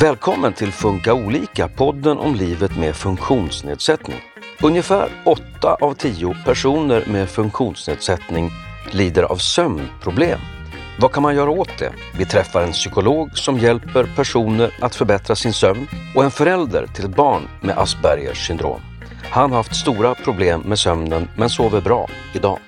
Välkommen till Funka olika, podden om livet med funktionsnedsättning. Ungefär 8 av 10 personer med funktionsnedsättning lider av sömnproblem. Vad kan man göra åt det? Vi träffar en psykolog som hjälper personer att förbättra sin sömn och en förälder till ett barn med Aspergers syndrom. Han har haft stora problem med sömnen men sover bra idag.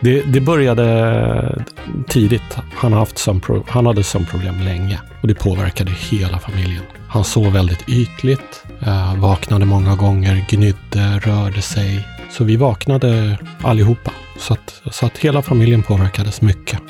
Det, det började tidigt. Han, har haft sömnpro, han hade sömnproblem länge och det påverkade hela familjen. Han sov väldigt ytligt, eh, vaknade många gånger, gnydde, rörde sig. Så vi vaknade allihopa. Så att, så att hela familjen påverkades mycket.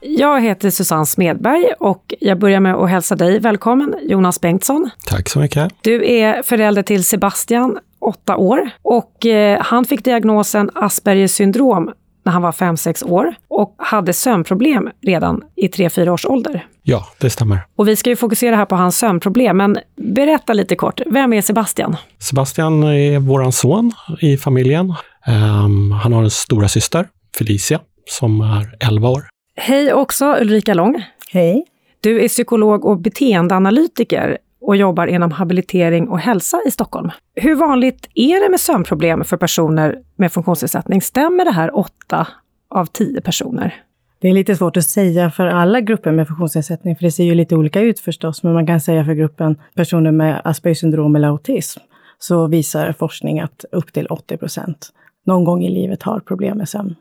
Jag heter Susanne Smedberg och jag börjar med att hälsa dig välkommen, Jonas Bengtsson. Tack så mycket. Du är förälder till Sebastian, åtta år, och eh, han fick diagnosen Aspergers syndrom när han var 5-6 år och hade sömnproblem redan i 3-4 års ålder. Ja, det stämmer. Och vi ska ju fokusera här på hans sömnproblem, men berätta lite kort. Vem är Sebastian? Sebastian är våran son i familjen. Um, han har en stora syster, Felicia, som är 11 år. Hej också Ulrika Lång. Hej. Du är psykolog och beteendeanalytiker och jobbar inom habilitering och hälsa i Stockholm. Hur vanligt är det med sömnproblem för personer med funktionsnedsättning? Stämmer det här 8 av 10 personer? Det är lite svårt att säga för alla grupper med funktionsnedsättning, för det ser ju lite olika ut förstås, men man kan säga för gruppen personer med Aspergers syndrom eller autism, så visar forskning att upp till 80 procent någon gång i livet har problem med sömn.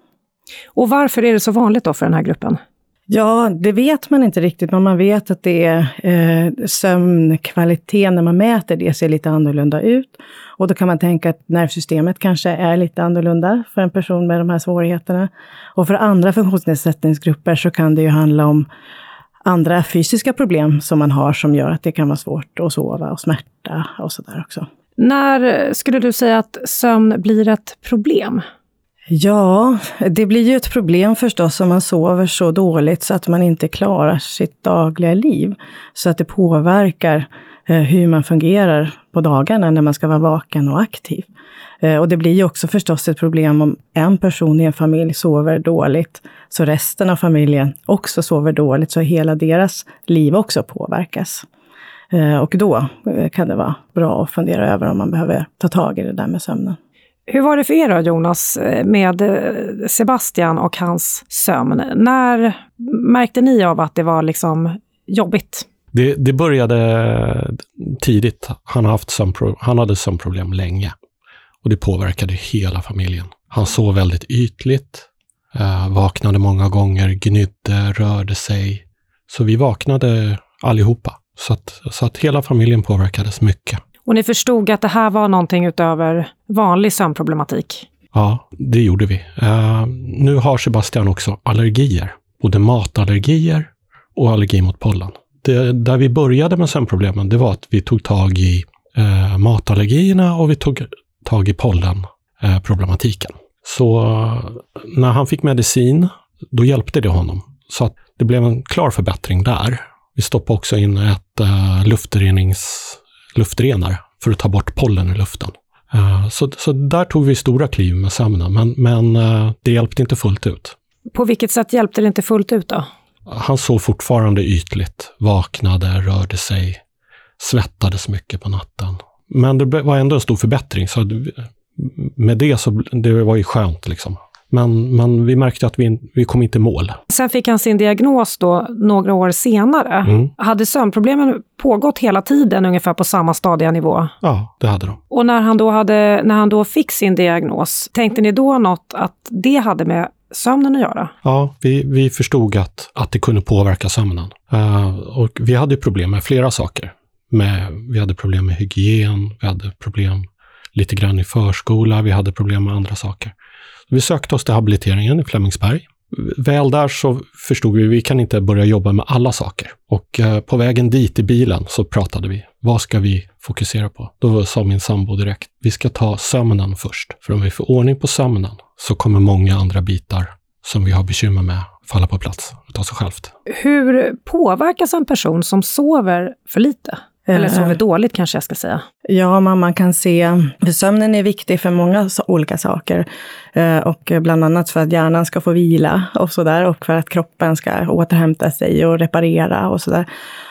Och varför är det så vanligt då för den här gruppen? Ja, det vet man inte riktigt, men man vet att det är eh, sömnkvaliteten när man mäter det ser lite annorlunda ut. Och då kan man tänka att nervsystemet kanske är lite annorlunda för en person med de här svårigheterna. Och för andra funktionsnedsättningsgrupper så kan det ju handla om andra fysiska problem som man har som gör att det kan vara svårt att sova och smärta och sådär också. När skulle du säga att sömn blir ett problem? Ja, det blir ju ett problem förstås om man sover så dåligt så att man inte klarar sitt dagliga liv. Så att det påverkar eh, hur man fungerar på dagarna när man ska vara vaken och aktiv. Eh, och det blir ju också förstås ett problem om en person i en familj sover dåligt, så resten av familjen också sover dåligt, så hela deras liv också påverkas. Eh, och då kan det vara bra att fundera över om man behöver ta tag i det där med sömnen. Hur var det för er då, Jonas, eh, med eh, Sebastian och hans sömn? När märkte ni av att det var liksom jobbigt? Det, det började tidigt. Han, haft sömnpro, han hade sömnproblem länge och det påverkade hela familjen. Han sov väldigt ytligt, eh, vaknade många gånger, gnydde, rörde sig. Så vi vaknade allihopa. Så att, så att hela familjen påverkades mycket. Och ni förstod att det här var någonting utöver vanlig sömnproblematik? Ja, det gjorde vi. Uh, nu har Sebastian också allergier. Både matallergier och allergi mot pollen. Det, där vi började med sömnproblemen, det var att vi tog tag i uh, matallergierna och vi tog tag i pollenproblematiken. Eh, uh, Så när han fick medicin, då hjälpte det honom. Så att det blev en klar förbättring där. Vi stoppade också in ett uh, luftrenings luftrenare för att ta bort pollen i luften. Uh, så, så där tog vi stora kliv med sömnen, men, men uh, det hjälpte inte fullt ut. På vilket sätt hjälpte det inte fullt ut då? Han sov fortfarande ytligt, vaknade, rörde sig, svettades mycket på natten. Men det var ändå en stor förbättring, så med det så det var ju skönt liksom. Men, men vi märkte att vi, vi kom inte i mål. Sen fick han sin diagnos då några år senare. Mm. Hade sömnproblemen pågått hela tiden ungefär på samma stadiga nivå? Ja, det hade de. Och när han då, hade, när han då fick sin diagnos, tänkte ni då något att det hade med sömnen att göra? Ja, vi, vi förstod att, att det kunde påverka sömnen. Uh, och vi hade problem med flera saker. Med, vi hade problem med hygien, vi hade problem lite grann i förskola, vi hade problem med andra saker. Vi sökte oss till habiliteringen i Flemingsberg. Väl där så förstod vi att vi kan inte börja jobba med alla saker. Och eh, på vägen dit i bilen så pratade vi. Vad ska vi fokusera på? Då sa min sambo direkt, vi ska ta sömnen först. För om vi får ordning på sömnen så kommer många andra bitar som vi har bekymmer med falla på plats och ta sig självt. Hur påverkas en person som sover för lite? Eller sover dåligt kanske jag ska säga. Ja, man, kan se, för sömnen är viktig för många olika saker. Eh, och bland annat för att hjärnan ska få vila och sådär och för att kroppen ska återhämta sig och reparera och sådär.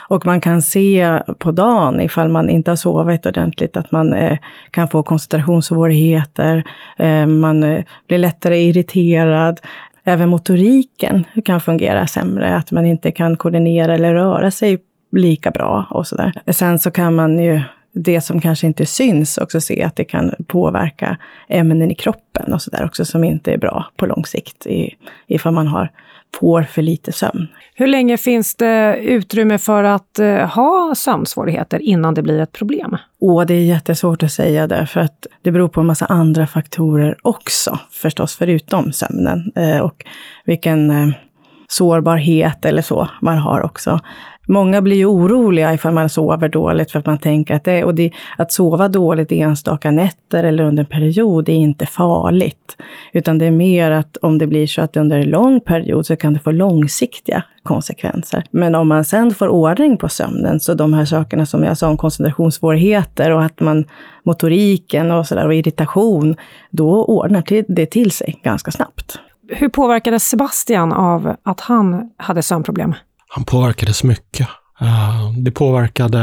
Och man kan se på dagen, ifall man inte har sovit ordentligt, att man eh, kan få koncentrationssvårigheter, eh, man eh, blir lättare irriterad, Även motoriken kan fungera sämre, att man inte kan koordinera eller röra sig lika bra och sådär. Sen så kan man ju, det som kanske inte syns, också se att det kan påverka ämnen i kroppen och sådär också, som inte är bra på lång sikt i, ifall man har, får för lite sömn. Hur länge finns det utrymme för att uh, ha sömnsvårigheter innan det blir ett problem? Och det är jättesvårt att säga det, för att det beror på en massa andra faktorer också, förstås, förutom sömnen. Uh, och vilken uh, sårbarhet eller så man har också. Många blir ju oroliga ifall man sover dåligt för att man tänker att det, och det, att sova dåligt enstaka nätter eller under en period är inte farligt. Utan det är mer att om det blir så att under en lång period så kan det få långsiktiga konsekvenser. Men om man sen får ordning på sömnen, så de här sakerna som jag sa om koncentrationssvårigheter och att man motoriken och sådär och irritation, då ordnar det till sig ganska snabbt. Hur påverkades Sebastian av att han hade sömnproblem? Han påverkades mycket. Eh, det påverkade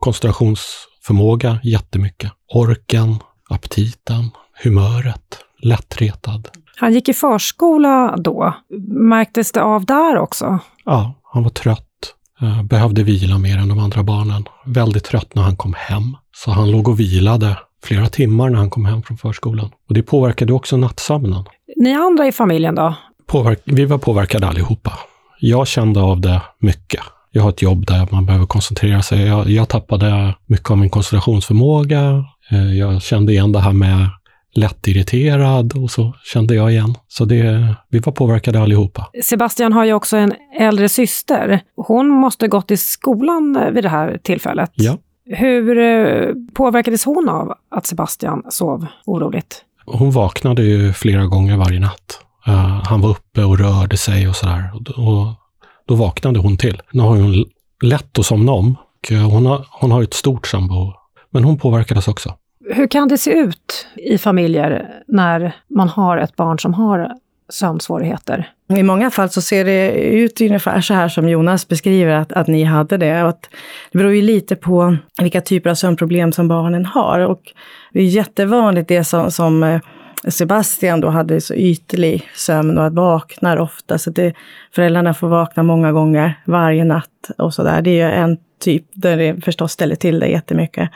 koncentrationsförmåga jättemycket. Orken, aptiten, humöret, lättretad. Han gick i förskola då. Märktes det av där också? Ja, han var trött. Eh, behövde vila mer än de andra barnen. Väldigt trött när han kom hem. Så han låg och vilade flera timmar när han kom hem från förskolan. Och det påverkade också nattsömnen. Ni andra i familjen då? Påverk vi var påverkade allihopa jag kände av det mycket. Jag har ett jobb där man behöver koncentrera sig. Jag, jag tappade mycket av min koncentrationsförmåga. Eh, jag kände igen det här med lättirriterad och så kände jag igen. Så det, vi var påverkade allihopa. Sebastian har ju också en äldre syster. Hon måste gått i skolan vid det här tillfället. Ja. Hur eh, påverkades hon av att Sebastian sov oroligt? Hon vaknade ju flera gånger varje natt. Uh, han var uppe och rörde sig och sådär. Och, och då vaknade hon till. Nu har hon lätt att somna om. Och eh, hon, har, hon har ett stort sambo. Men hon påverkades också. Hur kan det se ut i familjer när man har ett barn som har sömnsvårigheter? I många fall så ser det ut ungefär så här som Jonas beskriver att, att ni hade det. Och att det beror ju lite på vilka typer av sömnproblem som barnen har. Och det är jättevanligt det som, som eh, Sebastian då hade så ytlig sömn och vaknar ofta. Så det, föräldrarna får vakna många gånger varje natt och så där. Det är ju en typ där det förstås ställer till det jättemycket.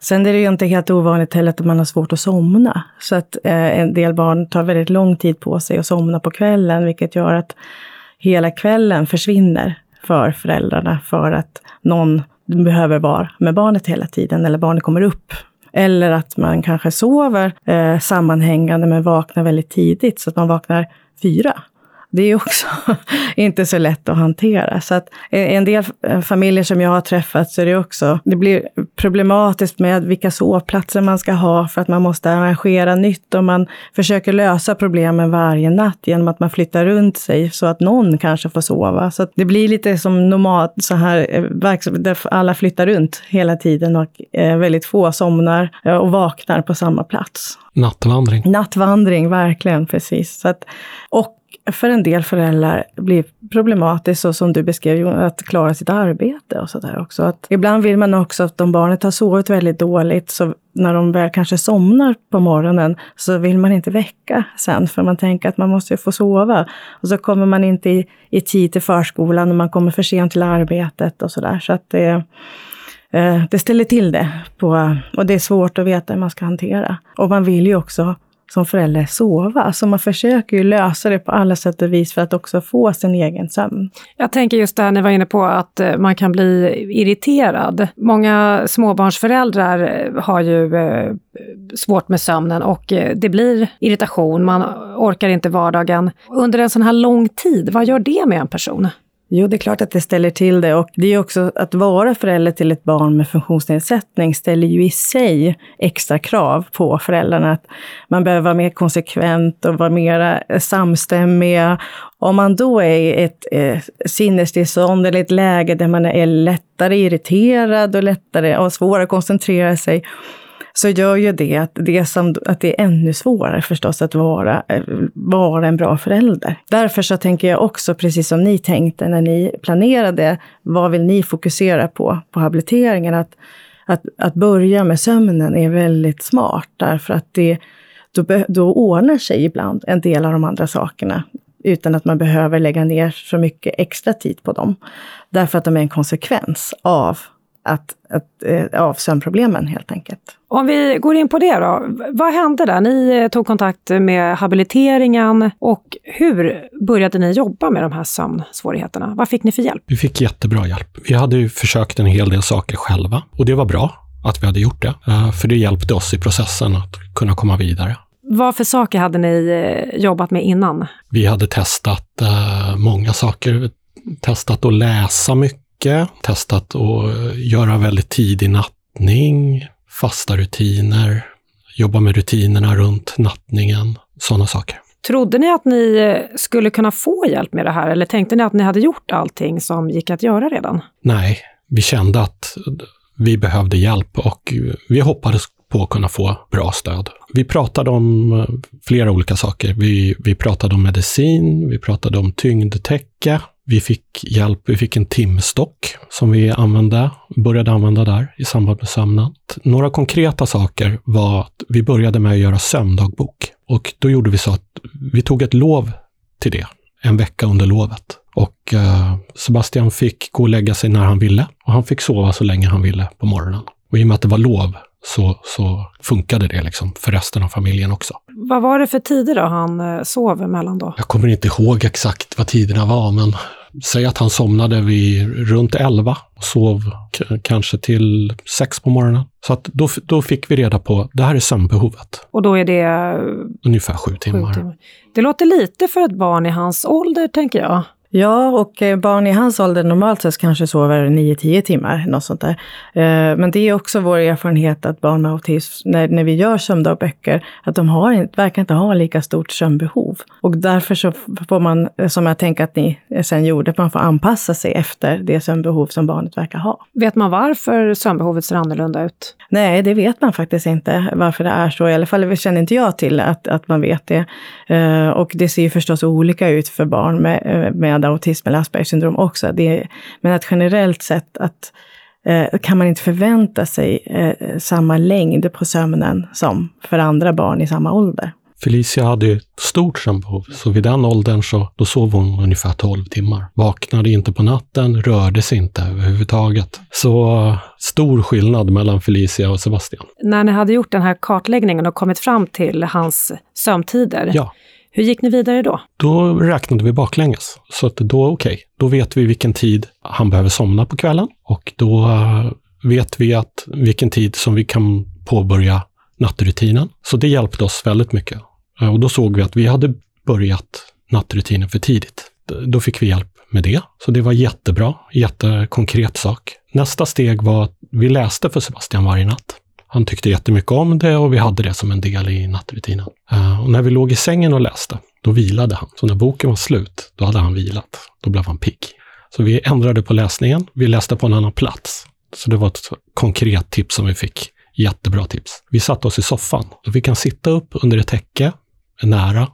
Sen är det ju inte helt ovanligt heller att man har svårt att somna. Så att eh, en del barn tar väldigt lång tid på sig att somna på kvällen, vilket gör att hela kvällen försvinner för föräldrarna för att någon behöver vara med barnet hela tiden, eller barnet kommer upp eller att man kanske sover eh, sammanhängande men vaknar väldigt tidigt, så att man vaknar fyra det är också inte så lätt att hantera. Så att en del familjer som jag har träffat så är det också, det blir problematiskt med vilka sovplatser man ska ha för att man måste arrangera nytt och man försöker lösa problemen varje natt genom att man flyttar runt sig så att någon kanske får sova. Så det blir lite som normalt så här eh, där alla flyttar runt hela tiden och eh, väldigt få somnar eh, och vaknar på samma plats. Nattvandring. Nattvandring, verkligen, precis. Så att, och för en del föräldrar blir problematiskt, så som du beskrev, att klara sitt arbete och sådär också. Att ibland vill man också att om barnet har sovit väldigt dåligt, så när de väl kanske somnar på morgonen, så vill man inte väcka sen, för man tänker att man måste få sova. Och så kommer man inte i, i tid till förskolan och man kommer för sent till arbetet och sådär. Så att det, eh, det ställer till det. På, och det är svårt att veta hur man ska hantera. Och man vill ju också som förälder sova. Så man försöker ju lösa det på alla sätt och vis för att också få sin egen sömn. Jag tänker just det här ni var inne på att eh, man kan bli irriterad. Många småbarnsföräldrar eh, har ju eh, svårt med sömnen och det blir irritation, man orkar inte vardagen. Under en sån här lång tid, vad gör det med en person? Jo, det är klart att det ställer till det. Och det är också att vara förälder till ett barn med funktionsnedsättning ställer ju i sig extra krav på föräldrarna. Att man behöver vara mer konsekvent och vara mer eh, samstämmiga. Om man då är i ett eh, sinnestillstånd eller ett läge där man är lättare irriterad och lättare och svårare att koncentrera sig, så gör ju det att det, som, att det är ännu svårare förstås att vara, eh, vara en bra förälder. Därför så tänker jag också, precis som ni tänkte när ni planerade, vad vill ni fokusera på, på habiliteringen? Att, att, att börja med sömnen är väldigt smart, därför att det, då, då ordnar sig ibland en del av de andra sakerna utan att man behöver lägga ner så mycket extra tid på dem. Därför att de är en konsekvens av att, att, eh, av sömnproblemen helt enkelt. Om vi går in på det då. Vad hände där? Ni eh, tog kontakt med habiliteringen och hur började ni jobba med de här sömnsvårigheterna? Vad fick ni för hjälp? Vi fick jättebra hjälp. Vi hade ju försökt en hel del saker själva och det var bra att vi hade gjort det, eh, för det hjälpte oss i processen att kunna komma vidare. Vad för saker hade ni jobbat med innan? Vi hade testat många saker. Testat att läsa mycket, testat att göra väldigt tidig nattning, fasta rutiner, jobba med rutinerna runt nattningen, sådana saker. Trodde ni att ni skulle kunna få hjälp med det här eller tänkte ni att ni hade gjort allting som gick att göra redan? Nej, vi kände att vi behövde hjälp och vi hoppades på att kunna få bra stöd. Vi pratade om flera olika saker. Vi, vi pratade om medicin, vi pratade om tyngdtäcke, vi fick hjälp, vi fick en timstock som vi använde, började använda där i samband med sömnen. Några konkreta saker var att vi började med att göra sömndagbok. Och då gjorde vi så att vi tog ett lov till det, en vecka under lovet. Och eh, Sebastian fick gå och lägga sig när han ville och han fick sova så länge han ville på morgonen. Och i och med att det var lov så, så funkade det liksom för resten av familjen också. Vad var det för tider då han eh, sov emellan då? Jag kommer inte ihåg exakt vad tiderna var, men säg att han somnade vid runt 11 och sov kanske till 6 på morgonen. Så att då, då fick vi reda på, det här är sömnbehovet. Och då är det? Ungefär sju timmar. Sju timmar. Det låter lite för ett barn i hans ålder, tänker jag. Ja, och eh, barn i hans ålder normalt sett kanske sover 9-10 timmar, något sånt där. Eh, men det är också vår erfarenhet att barn med autism, när, när vi gör sömndagböcker, att de har, verkar inte ha lika stort sömnbehov. Och därför så får man, som jag tänker att ni sen gjorde, man får anpassa sig efter det sömnbehov som barnet verkar ha. Vet man varför sömnbehovet ser annorlunda ut? Nej, det vet man faktiskt inte varför det är så. I alla fall känner inte jag till att, att man vet det. Eh, och det ser ju förstås olika ut för barn med, med med autism eller Aspergers syndrom också. Det, men att generellt sett att eh, kan man inte förvänta sig eh, samma längd på sömnen som för andra barn i samma ålder. Felicia hade ett stort sömnbehov, så vid den åldern så då sov hon ungefär 12 timmar. Vaknade inte på natten, rörde sig inte överhuvudtaget. Så stor skillnad mellan Felicia och Sebastian. När ni hade gjort den här kartläggningen och kommit fram till hans sömntider, ja. Hur gick ni vidare då? Då räknade vi baklänges. Så att då, okej, okay, då vet vi vilken tid han behöver somna på kvällen och då eh, vet vi att vilken tid som vi kan påbörja nattrutinen. Så det hjälpte oss väldigt mycket. Eh, och då såg vi att vi hade börjat nattrutinen för tidigt. Då fick vi hjälp med det. Så det var jättebra, jättekonkret sak. Nästa steg var att vi läste för Sebastian varje natt. Han tyckte jättemycket om det och vi hade det som en del i nattrutinen. Eh, och när vi låg i sängen och läste, då vilade han. Så när boken var slut, då hade han vilat. Då blev han pigg. Så vi ändrade på läsningen. Vi läste på en annan plats. Så det var ett konkret tips som vi fick. Jättebra tips. Vi satte oss i soffan. Då vi kan sitta upp under ett täcke, nära.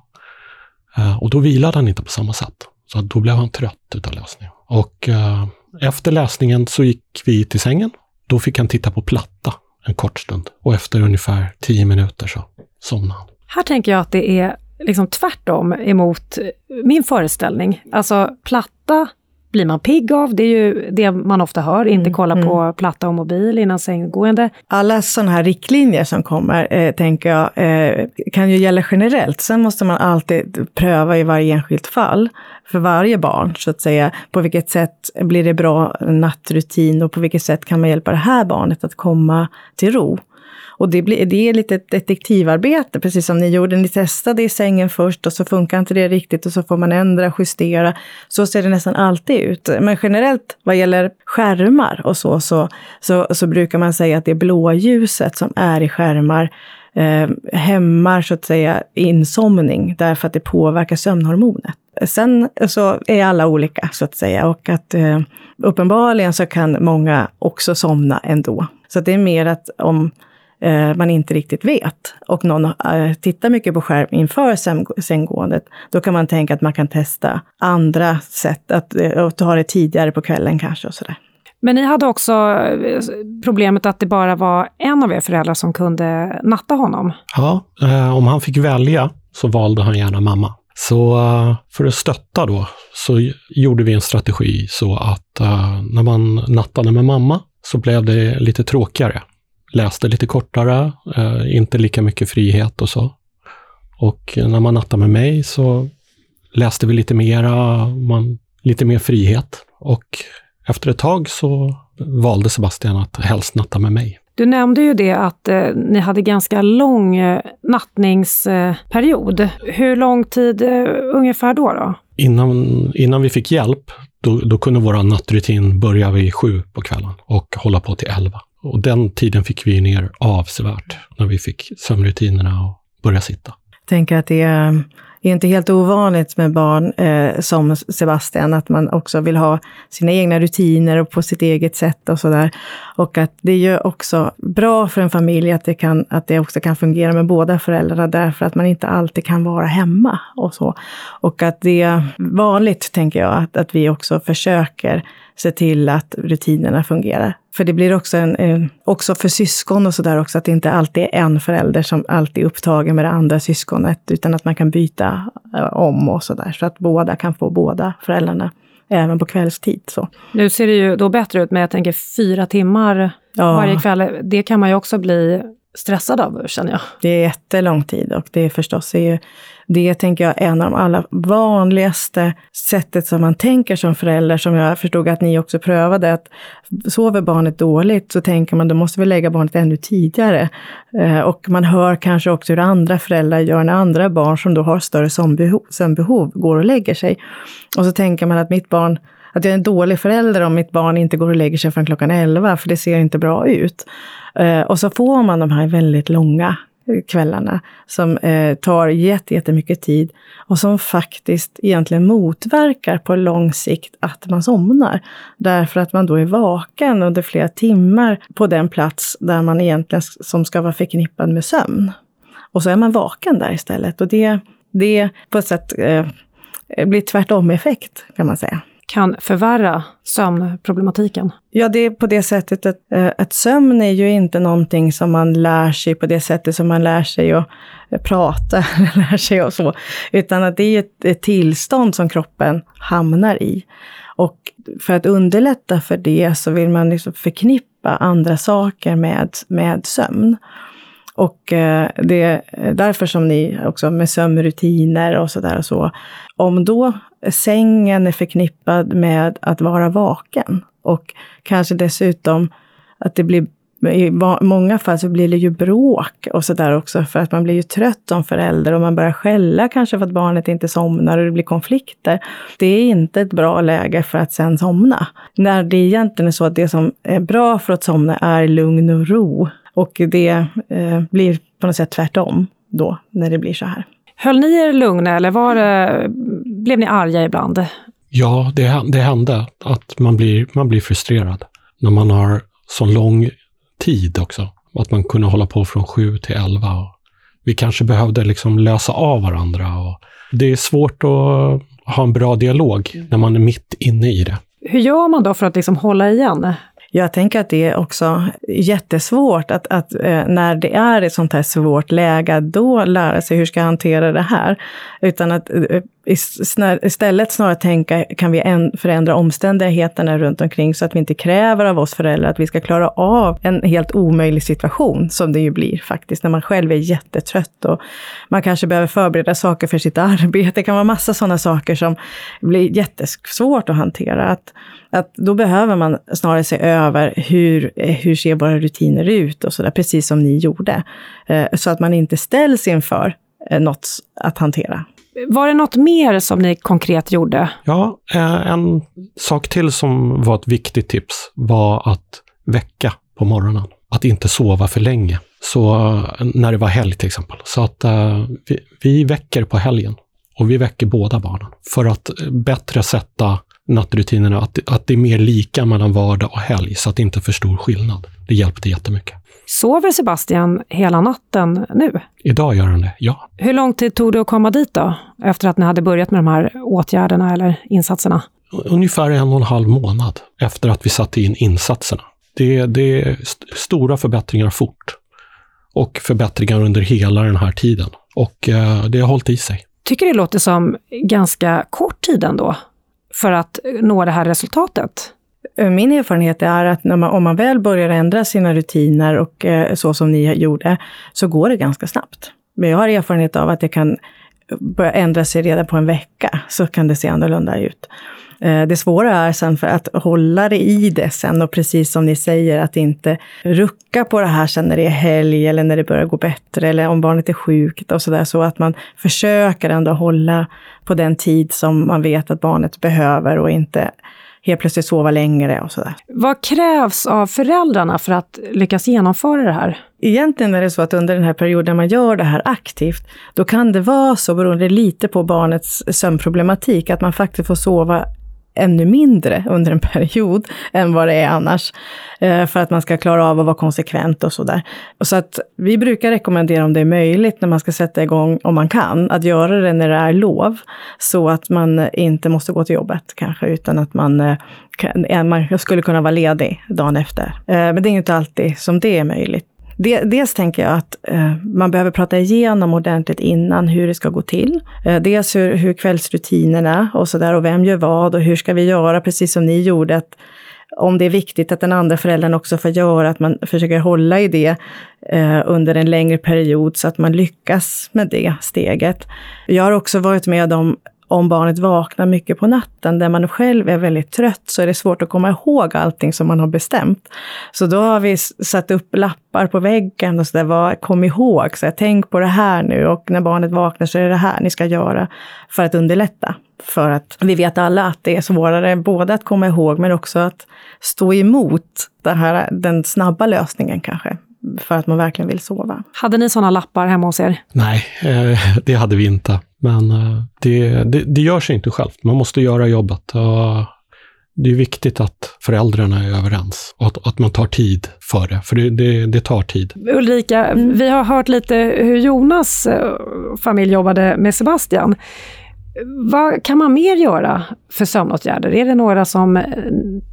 Eh, och då vilade han inte på samma sätt. Så då blev han trött utav läsningen. Och eh, efter läsningen så gick vi till sängen. Då fick han titta på platta en kort stund. Och efter ungefär tio minuter så somnade han. Här tänker jag att det är liksom tvärtom emot min föreställning. Alltså platta blir man pigg av. Det är ju det man ofta hör, inte mm, kolla mm. på platta och mobil innan sänggående. Alla sådana här riktlinjer som kommer, eh, tänker jag, eh, kan ju gälla generellt. Sen måste man alltid pröva i varje enskilt fall, för varje barn, så att säga, på vilket sätt blir det bra nattrutin och på vilket sätt kan man hjälpa det här barnet att komma till ro. Och det, blir, det är lite ett detektivarbete, precis som ni gjorde. Ni testade i sängen först och så funkar inte det riktigt och så får man ändra, justera. Så ser det nästan alltid ut. Men generellt vad gäller skärmar och så, så, så, så brukar man säga att det är blåljuset som är i skärmar eh, hämmar så att säga insomning därför att det påverkar sömnhormonet. Sen så är alla olika så att säga och att eh, uppenbarligen så kan många också somna ändå. Så det är mer att om man inte riktigt vet och någon eh, tittar mycket på skärm inför sänggåendet, då kan man tänka att man kan testa andra sätt, att, eh, att ta det tidigare på kvällen kanske och sådär. Men ni hade också eh, problemet att det bara var en av er föräldrar som kunde natta honom. Ja, eh, om han fick välja så valde han gärna mamma. Så för att stötta då så gjorde vi en strategi så att uh, när man nattade med mamma så blev det lite tråkigare. Läste lite kortare, uh, inte lika mycket frihet och så. Och när man nattade med mig så läste vi lite mera, man, lite mer frihet. Och efter ett tag så valde Sebastian att helst natta med mig. Du nämnde ju det att eh, ni hade ganska lång eh, nattningsperiod. Eh, Hur lång tid eh, ungefär då? då? Innan, innan vi fick hjälp, då, då kunde vår nattrutin börja vid sju på kvällen och hålla på till elva. Och den tiden fick vi ner avsevärt när vi fick sömnrutinerna och börja sitta. Jag tänker att det är det är inte helt ovanligt med barn eh, som Sebastian, att man också vill ha sina egna rutiner och på sitt eget sätt och sådär. Och att det är ju också bra för en familj att det, kan, att det också kan fungera med båda föräldrarna, därför att man inte alltid kan vara hemma och så. Och att det är vanligt, tänker jag, att, att vi också försöker se till att rutinerna fungerar. För det blir också, en, en också för syskon och sådär också, att det inte alltid är en förälder som alltid är upptagen med det andra syskonet, utan att man kan byta uh, om och sådär, så att båda kan få båda föräldrarna, även på kvällstid. Så. Nu ser det ju då bättre ut, men jag tänker fyra timmar ja. varje kväll, det kan man ju också bli stressad av, känner jag. Det är jättelång tid och det är förstås är det tänker jag är en av de allra vanligaste sättet som man tänker som förälder, som jag förstod att ni också prövade, att sover barnet dåligt så tänker man då måste vi lägga barnet ännu tidigare. Eh, och man hör kanske också hur andra föräldrar gör när andra barn som då har större sömnbehov går och lägger sig. Och så tänker man att mitt barn att jag är en dålig förälder om mitt barn inte går och lägger sig förrän klockan 11, för det ser inte bra ut. Eh, och så får man de här väldigt långa kvällarna som eh, tar jättemycket tid och som faktiskt egentligen motverkar på lång sikt att man somnar. Därför att man då är vaken under flera timmar på den plats där man egentligen som ska vara förknippad med sömn. Och så är man vaken där istället och det, det på ett sätt eh, blir tvärtom effekt kan man säga kan förvärra sömnproblematiken? Ja, det är på det sättet att, eh, att sömn är ju inte någonting som man lär sig på det sättet som man lär sig att eh, prata, lär sig och så, utan att det är ett, ett tillstånd som kroppen hamnar i. Och för att underlätta för det så vill man liksom förknippa andra saker med, med sömn. Och eh, det är därför som ni också med sömnrutiner och sådär och så. Om då sängen är förknippad med att vara vaken och kanske dessutom att det blir i många fall så blir det ju bråk och sådär också, för att man blir ju trött som förälder och man börjar skälla kanske för att barnet inte somnar och det blir konflikter. Det är inte ett bra läge för att sen somna. När det egentligen är så att det som är bra för att somna är lugn och ro. Och det eh, blir på något sätt tvärtom då, när det blir så här. Höll ni er lugna eller var det, blev ni arga ibland? Ja, det, det hände att man blir, man blir frustrerad när man har så lång tid också. Att man kunde hålla på från sju till elva. Vi kanske behövde liksom lösa av varandra. Och det är svårt att ha en bra dialog när man är mitt inne i det. Hur gör man då för att liksom hålla igen? Jag tänker att det är också jättesvårt att, att eh, när det är ett sånt här svårt läge, då lära sig hur ska jag hantera det här. Utan att eh, istället snarare tänka, kan vi förändra omständigheterna runt omkring så att vi inte kräver av oss föräldrar att vi ska klara av en helt omöjlig situation, som det ju blir faktiskt, när man själv är jättetrött och man kanske behöver förbereda saker för sitt arbete. Det kan vara massa sådana saker som blir jättesvårt att hantera. Att, att då behöver man snarare se över hur, hur ser våra rutiner ut och sådär, precis som ni gjorde. Eh, så att man inte ställs inför eh, något att hantera. Var det något mer som ni konkret gjorde? Ja, eh, en sak till som var ett viktigt tips var att väcka på morgonen. Att inte sova för länge. Så eh, när det var helg till exempel. Så att eh, vi, vi väcker på helgen och vi väcker båda barnen för att bättre sätta nattrutinerna, att, att det är mer lika mellan vardag och helg så att det inte är för stor skillnad. Det hjälpte jättemycket. Sover Sebastian hela natten nu? Idag gör han det, ja. Hur lång tid tog det att komma dit då? Efter att ni hade börjat med de här åtgärderna eller insatserna? Ungefär en och en halv månad efter att vi satte in insatserna. Det, det är st stora förbättringar fort. Och förbättringar under hela den här tiden. Och eh, det har hållit i sig. Tycker det låter som ganska kort tid ändå för att nå det här resultatet? Eh, min erfarenhet är att man, om man väl börjar ändra sina rutiner och eh, så som ni gjorde, så går det ganska snabbt. Men jag har erfarenhet av att det kan börja ändra sig redan på en vecka, så kan det se annorlunda ut. Eh, det svåra är sen för att hålla det i det sen och precis som ni säger, att inte rucka på det här sen när det är helg eller när det börjar gå bättre eller om barnet är sjukt och sådär. Så att man försöker ändå hålla på den tid som man vet att barnet behöver och inte helt plötsligt sova längre och sådär. Vad krävs av föräldrarna för att lyckas genomföra det här? Egentligen är det så att under den här perioden man gör det här aktivt, då kan det vara så, beroende lite på barnets sömnproblematik, att man faktiskt får sova ännu mindre under en period än vad det är annars. Eh, för att man ska klara av att vara konsekvent och sådär. Så att vi brukar rekommendera om det är möjligt när man ska sätta igång, om man kan, att göra det när det är lov. Så att man inte måste gå till jobbet kanske, utan att man, eh, kan, eh, man skulle kunna vara ledig dagen efter. Men det är inte alltid som det är möjligt. Dels tänker jag att eh, man behöver prata igenom ordentligt innan hur det ska gå till. Eh, dels hur, hur kvällsrutinerna och så där och vem gör vad och hur ska vi göra, precis som ni gjorde. Att om det är viktigt att den andra föräldern också får göra, att man försöker hålla i det eh, under en längre period så att man lyckas med det steget. Jag har också varit med om om barnet vaknar mycket på natten, där man själv är väldigt trött, så är det svårt att komma ihåg allting som man har bestämt. Så då har vi satt upp lappar på väggen och så där, kom ihåg, så här, tänk på det här nu och när barnet vaknar så är det det här ni ska göra för att underlätta. För att vi vet alla att det är svårare både att komma ihåg men också att stå emot den, här, den snabba lösningen kanske för att man verkligen vill sova. Hade ni sådana lappar hemma hos er? Nej, eh, det hade vi inte. Men eh, det, det, det gör sig inte självt. Man måste göra jobbet. Det är viktigt att föräldrarna är överens och att, att man tar tid för det, för det, det, det tar tid. Ulrika, mm. vi har hört lite hur Jonas eh, familj jobbade med Sebastian. Vad kan man mer göra för sömnåtgärder? Är det några som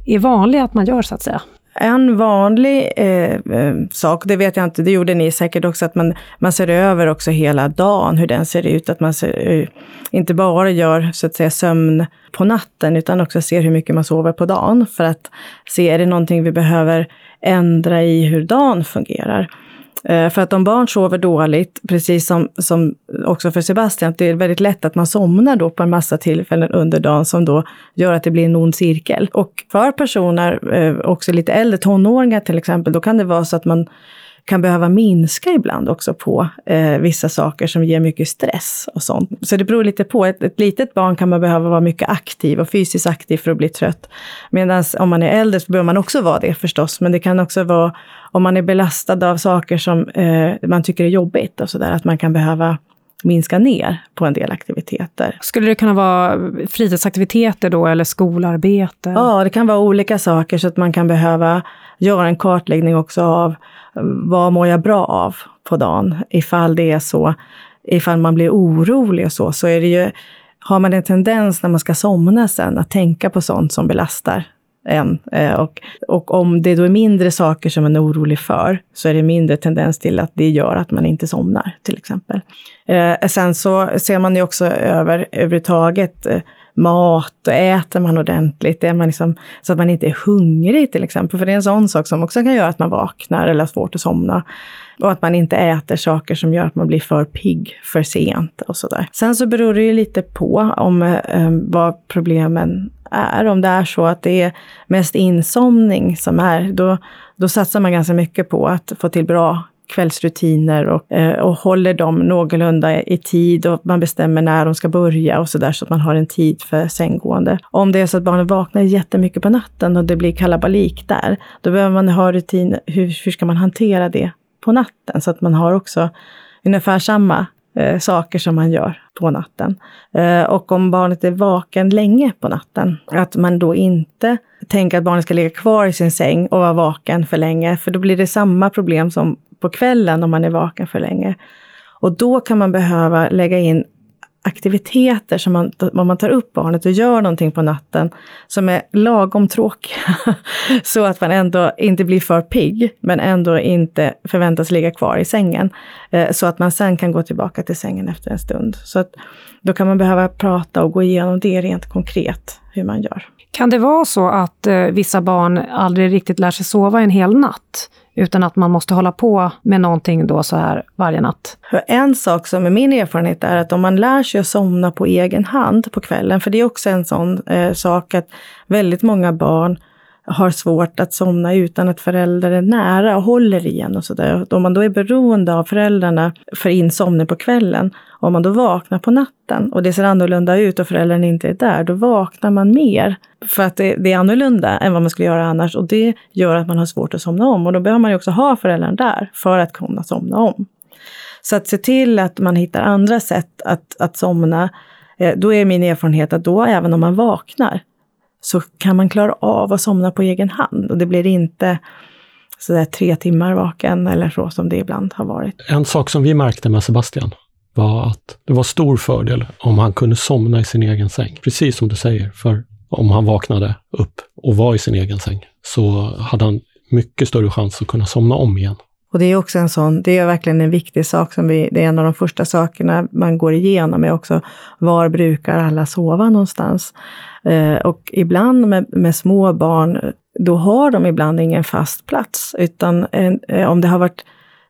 är vanliga att man gör så att säga? En vanlig eh, eh, sak, det vet jag inte, det gjorde ni säkert också, att man, man ser över också hela dagen, hur den ser ut. Att man ser, eh, inte bara gör så att säga sömn på natten, utan också ser hur mycket man sover på dagen. För att se, är det någonting vi behöver ändra i hur dagen fungerar? Eh, för att om barn sover dåligt, precis som, som också för Sebastian, det är väldigt lätt att man somnar då på en massa tillfällen under dagen som då gör att det blir en ond cirkel. Och för personer, eh, också lite äldre, tonåringar till exempel, då kan det vara så att man kan behöva minska ibland också på eh, vissa saker som ger mycket stress och sånt. Så det beror lite på. Ett, ett litet barn kan man behöva vara mycket aktiv och fysiskt aktiv för att bli trött. Medan om man är äldre så behöver man också vara det förstås. Men det kan också vara om man är belastad av saker som eh, man tycker är jobbigt och sådär, att man kan behöva minska ner på en del aktiviteter. Skulle det kunna vara fritidsaktiviteter då eller skolarbete? Ja, det kan vara olika saker så att man kan behöva göra en kartläggning också av vad mår jag bra av på dagen? Ifall det är så, ifall man blir orolig och så, så är det ju, har man en tendens när man ska somna sen att tänka på sånt som belastar än. Eh, och, och om det då är mindre saker som man är orolig för, så är det mindre tendens till att det gör att man inte somnar, till exempel. Eh, sen så ser man ju också över överhuvudtaget eh, mat och äter man ordentligt? Är man liksom, så att man inte är hungrig till exempel. För det är en sån sak som också kan göra att man vaknar eller har svårt att somna. Och att man inte äter saker som gör att man blir för pigg för sent och sådär. Sen så beror det ju lite på om eh, vad problemen är. Om det är så att det är mest insomning som är, då, då satsar man ganska mycket på att få till bra kvällsrutiner och, eh, och håller dem någorlunda i tid och man bestämmer när de ska börja och så där så att man har en tid för sänggående. Om det är så att barnet vaknar jättemycket på natten och det blir kalabalik där, då behöver man ha rutin. Hur, hur ska man hantera det på natten. Så att man har också ungefär samma eh, saker som man gör på natten. Eh, och om barnet är vaken länge på natten, att man då inte tänker att barnet ska ligga kvar i sin säng och vara vaken för länge, för då blir det samma problem som på kvällen om man är vaken för länge. Och då kan man behöva lägga in aktiviteter som man, om man tar upp barnet och gör någonting på natten som är lagom tråkiga. så att man ändå inte blir för pigg, men ändå inte förväntas ligga kvar i sängen. Eh, så att man sen kan gå tillbaka till sängen efter en stund. Så att då kan man behöva prata och gå igenom det rent konkret, hur man gör. Kan det vara så att eh, vissa barn aldrig riktigt lär sig sova en hel natt? utan att man måste hålla på med någonting då så här varje natt. En sak som är min erfarenhet är att om man lär sig att somna på egen hand på kvällen, för det är också en sån eh, sak att väldigt många barn har svårt att somna utan att föräldrar är nära och håller igen och sådär. Om man då är beroende av föräldrarna för insomning på kvällen, om man då vaknar på natten och det ser annorlunda ut och föräldern inte är där, då vaknar man mer. För att det, det, är annorlunda än vad man skulle göra annars och det gör att man har svårt att somna om. Och då behöver man ju också ha föräldrarna där för att kunna somna om. Så att se till att man hittar andra sätt att, att somna, eh, då är min erfarenhet att då även om man vaknar så kan man klara av att somna på egen hand. Och det blir inte sådär tre timmar vaken eller så som det ibland har varit. En sak som vi märkte med Sebastian var att det var stor fördel om han kunde somna i sin egen säng. Precis som du säger, för om han vaknade upp och var i sin egen säng så hade han mycket större chans att kunna somna om igen. Och det är också en sån, det är verkligen en viktig sak som vi, det är en av de första sakerna man går igenom är också var brukar alla sova någonstans? Eh, och ibland med, med, små barn, då har de ibland ingen fast plats, utan en, eh, om det har varit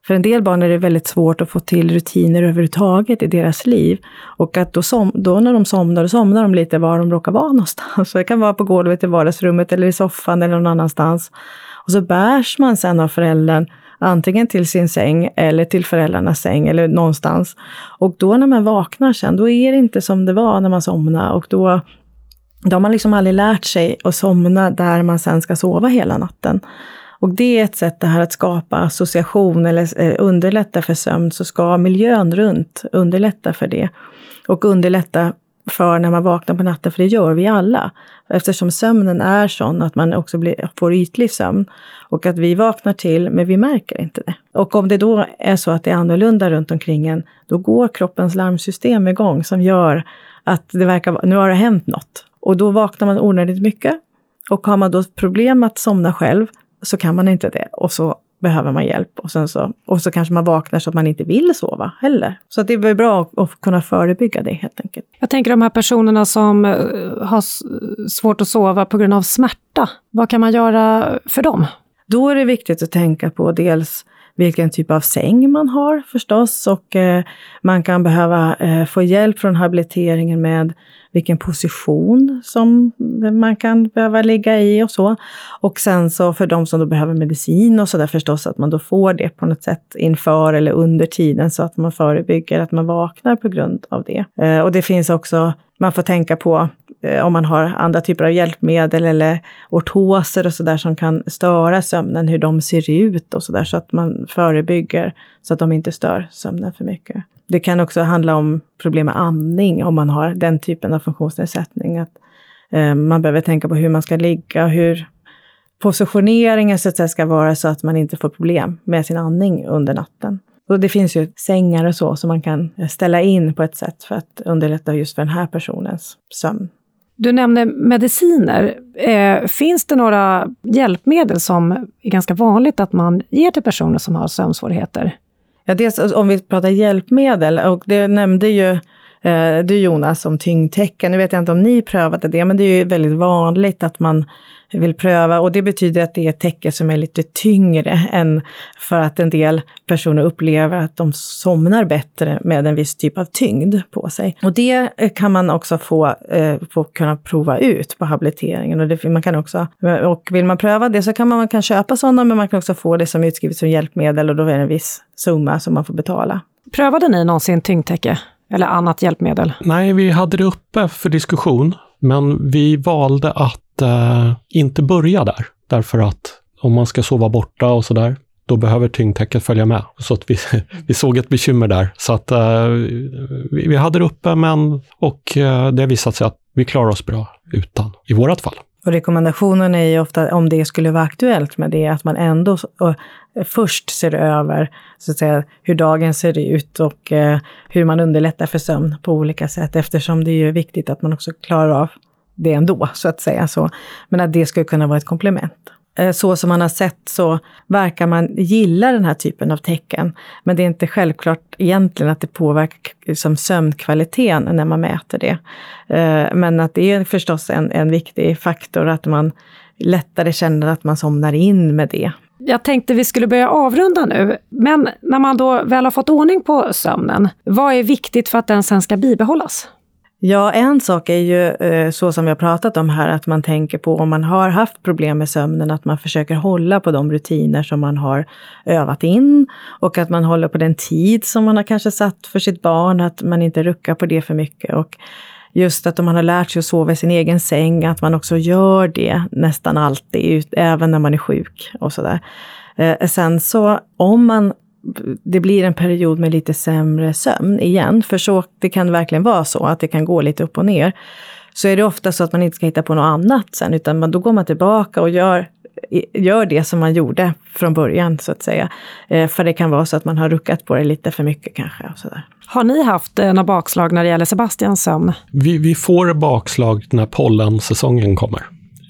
för en del barn är det väldigt svårt att få till rutiner överhuvudtaget i deras liv. Och att då, som, då när de somnar, då somnar de lite var de råkar vara någonstans. Så det kan vara på golvet i vardagsrummet eller i soffan eller någon annanstans. Och så bärs man sen av föräldern antingen till sin säng eller till föräldrarnas säng eller någonstans. Och då när man vaknar sen, då är det inte som det var när man somnade och då, då har man liksom aldrig lärt sig att somna där man sen ska sova hela natten. Och det är ett sätt det här att skapa association eller eh, underlätta för sömn, så ska miljön runt underlätta för det. Och underlätta för när man vaknar på natten, för det gör vi alla. Eftersom sömnen är sån att man också blir, får ytlig sömn. Och att vi vaknar till, men vi märker inte det. Och om det då är så att det är annorlunda runt omkring en, då går kroppens larmsystem igång som gör att det verkar, nu har det hänt något. Och då vaknar man onödigt mycket. Och har man då problem att somna själv så kan man inte det. Och så behöver man hjälp. Och, sen så, och så kanske man vaknar så att man inte vill sova heller. Så det är bra att kunna förebygga det helt enkelt. Jag tänker de här personerna som eh, har svårt att sova på grund av smärta. Vad kan man göra för dem? Då är det viktigt att tänka på dels vilken typ av säng man har förstås och eh, man kan behöva eh, få hjälp från habiliteringen med vilken position som man kan behöva ligga i och så. Och sen så för de som då behöver medicin och så där förstås att man då får det på något sätt inför eller under tiden så att man förebygger att man vaknar på grund av det. Eh, och det finns också, man får tänka på Eh, om man har andra typer av hjälpmedel eller ortoser och sådär som kan störa sömnen, hur de ser ut och sådär så att man förebygger så att de inte stör sömnen för mycket. Det kan också handla om problem med andning om man har den typen av funktionsnedsättning. Att, eh, man behöver tänka på hur man ska ligga, hur positioneringen så att säga, ska vara så att man inte får problem med sin andning under natten. Och det finns ju sängar och så som man kan ställa in på ett sätt för att underlätta just för den här personens sömn. Du nämnde mediciner. Eh, finns det några hjälpmedel som är ganska vanligt att man ger till personer som har sömnsvårigheter? Ja, dels om vi pratar hjälpmedel, och det nämnde ju Eh, du Jonas om tyngdtecken. Nu vet jag inte om ni prövade det, men det är ju väldigt vanligt att man vill pröva och det betyder att det är ett täcke som är lite tyngre än för att en del personer upplever att de somnar bättre med en viss typ av tyngd på sig. Och det kan man också få, eh, få kunna prova ut på habiliteringen. Och det, man kan också, och vill man pröva det så kan man, man kan köpa sådana, men man kan också få det som utskrivet som hjälpmedel och då är det en viss summa som man får betala. Prövade ni någonsin tyngdtäcke eller annat hjälpmedel? Nej, vi hade det uppe för diskussion, men vi valde att eh, inte börja där. Därför att om man ska sova borta och sådär, då behöver tyngdtäcket följa med. Så att vi, vi såg ett bekymmer där. Så att eh, vi, vi hade det uppe, men och eh, det har visat sig att vi klarar oss bra utan, i vårt fall. Och rekommendationen är ju ofta, om det skulle vara aktuellt med det, att man ändå eh, först ser över så att säga, hur dagen ser ut och eh, hur man underlättar för sömn på olika sätt, eftersom det är ju viktigt att man också klarar av det ändå, så att säga. Så. Men att det skulle kunna vara ett komplement. Eh, så som man har sett så verkar man gilla den här typen av tecken. Men det är inte självklart egentligen att det påverkar liksom sömnkvaliteten när man mäter det. Eh, men att det är förstås en, en viktig faktor att man lättare känner att man somnar in med det. Jag tänkte vi skulle börja avrunda nu, men när man då väl har fått ordning på sömnen, vad är viktigt för att den sen ska bibehållas? Ja, en sak är ju eh, så som vi har pratat om här, att man tänker på om man har haft problem med sömnen, att man försöker hålla på de rutiner som man har övat in och att man håller på den tid som man har kanske satt för sitt barn, att man inte ruckar på det för mycket. Och just att om man har lärt sig att sova i sin egen säng, att man också gör det nästan alltid, även när man är sjuk och sådär. Eh, sen så om man det blir en period med lite sämre sömn igen, för så, det kan verkligen vara så att det kan gå lite upp och ner. Så är det ofta så att man inte ska hitta på något annat sen, utan man, då går man tillbaka och gör, gör det som man gjorde från början, så att säga. Eh, för det kan vara så att man har ruckat på det lite för mycket kanske. Och sådär. Har ni haft eh, några bakslag när det gäller Sebastians sömn? Vi, vi får bakslag när pollensäsongen kommer,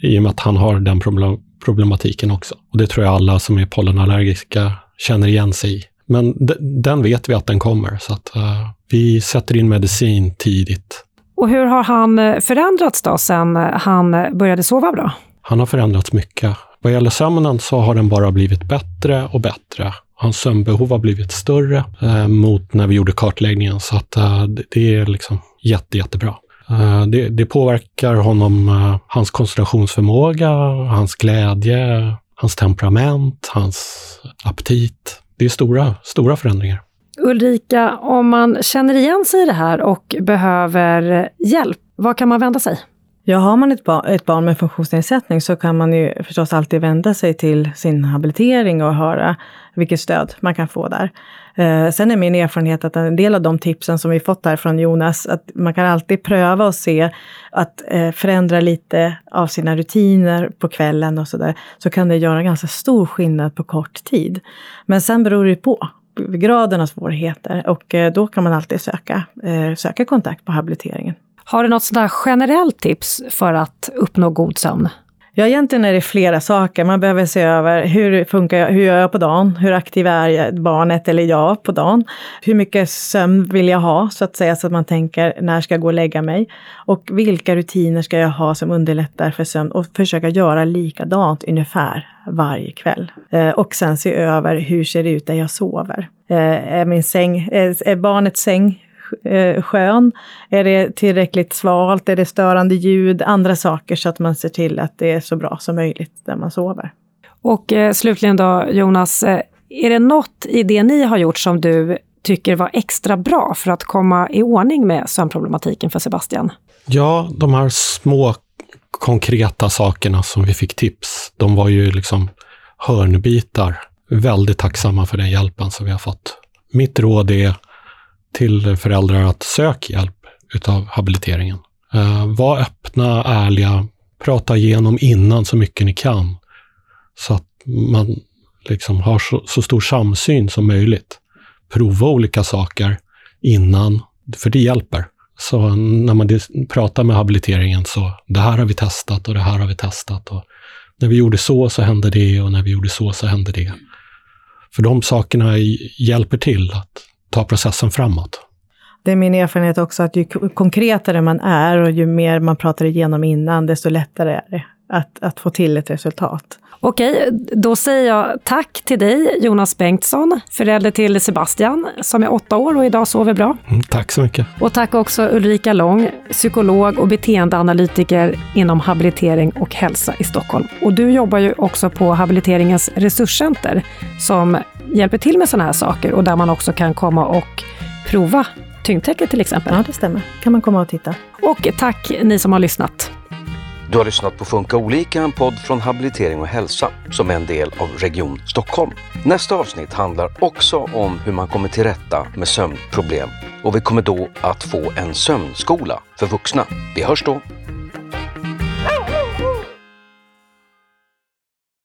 i och med att han har den problem, problematiken också. Och det tror jag alla som är pollenallergiska känner igen sig i. Men den vet vi att den kommer, så att uh, vi sätter in medicin tidigt. Och hur har han eh, förändrats då sen han började sova bra? Han har förändrats mycket. Vad gäller sömnen så har den bara blivit bättre och bättre. Hans sömnbehov har blivit större eh, mot när vi gjorde kartläggningen, så att eh, det är liksom jätte, jättebra. Eh, det, det, påverkar honom, eh, hans koncentrationsförmåga, hans glädje, hans temperament, hans aptit. Det är stora, stora förändringar. Ulrika, om man känner igen sig i det här och behöver hjälp, var kan man vända sig? Ja, har man ett, bar ett barn med funktionsnedsättning så kan man ju förstås alltid vända sig till sin habilitering och höra vilket stöd man kan få där. Eh, sen är min erfarenhet att en del av de tipsen som vi fått här från Jonas, att man kan alltid pröva och se att eh, förändra lite av sina rutiner på kvällen och sådär, så kan det göra ganska stor skillnad på kort tid. Men sen beror det på graden av svårigheter och eh, då kan man alltid söka, eh, söka kontakt på habiliteringen. Har du något sådant generellt tips för att uppnå god sömn? Ja, egentligen är det flera saker. Man behöver se över hur funkar jag, hur gör jag på dagen? Hur aktiv är barnet eller jag på dagen? Hur mycket sömn vill jag ha, så att säga, så att man tänker när ska jag gå och lägga mig? Och vilka rutiner ska jag ha som underlättar för sömn? Och försöka göra likadant ungefär varje kväll. Eh, och sen se över hur ser det ut där jag sover? Eh, är, min säng, eh, är barnets säng eh, skön? Är det tillräckligt svalt? Är det störande ljud? Andra saker så att man ser till att det är så bra som möjligt där man sover. Och eh, slutligen då Jonas, eh, är det något i det ni har gjort som du tycker var extra bra för att komma i ordning med sömnproblematiken för Sebastian? Ja, de här små konkreta sakerna som vi fick tips, de var ju liksom hörnbitar. Väldigt tacksamma för den hjälpen som vi har fått. Mitt råd är till föräldrar att söka hjälp utav habiliteringen. Eh, var öppna, ärliga, prata igenom innan så mycket ni kan. Så att man liksom har så, så stor samsyn som möjligt. Prova olika saker innan, för det hjälper. Så när man pratar med habiliteringen så, det här har vi testat och det här har vi testat. Och när vi gjorde så så hände det och när vi gjorde så så hände det. För de sakerna hjälper till att ta processen framåt. Det är min erfarenhet också att ju konkretare man är och ju mer man pratar igenom innan, desto lättare är det att, att få till ett resultat. Okej, då säger jag tack till dig Jonas Bengtsson, förälder till Sebastian som är åtta år och idag sover bra. Mm, tack så mycket. Och tack också Ulrika Lång, psykolog och beteendeanalytiker inom habilitering och hälsa i Stockholm. Och du jobbar ju också på habiliteringens resurscenter som hjälper till med sådana här saker och där man också kan komma och prova tyngdtäcket till exempel. Ja, det stämmer. kan man komma och titta. Och tack ni som har lyssnat. Du har lyssnat på Funka olika, en podd från Habilitering och hälsa som är en del av Region Stockholm. Nästa avsnitt handlar också om hur man kommer till rätta med sömnproblem och vi kommer då att få en sömnskola för vuxna. Vi hörs då!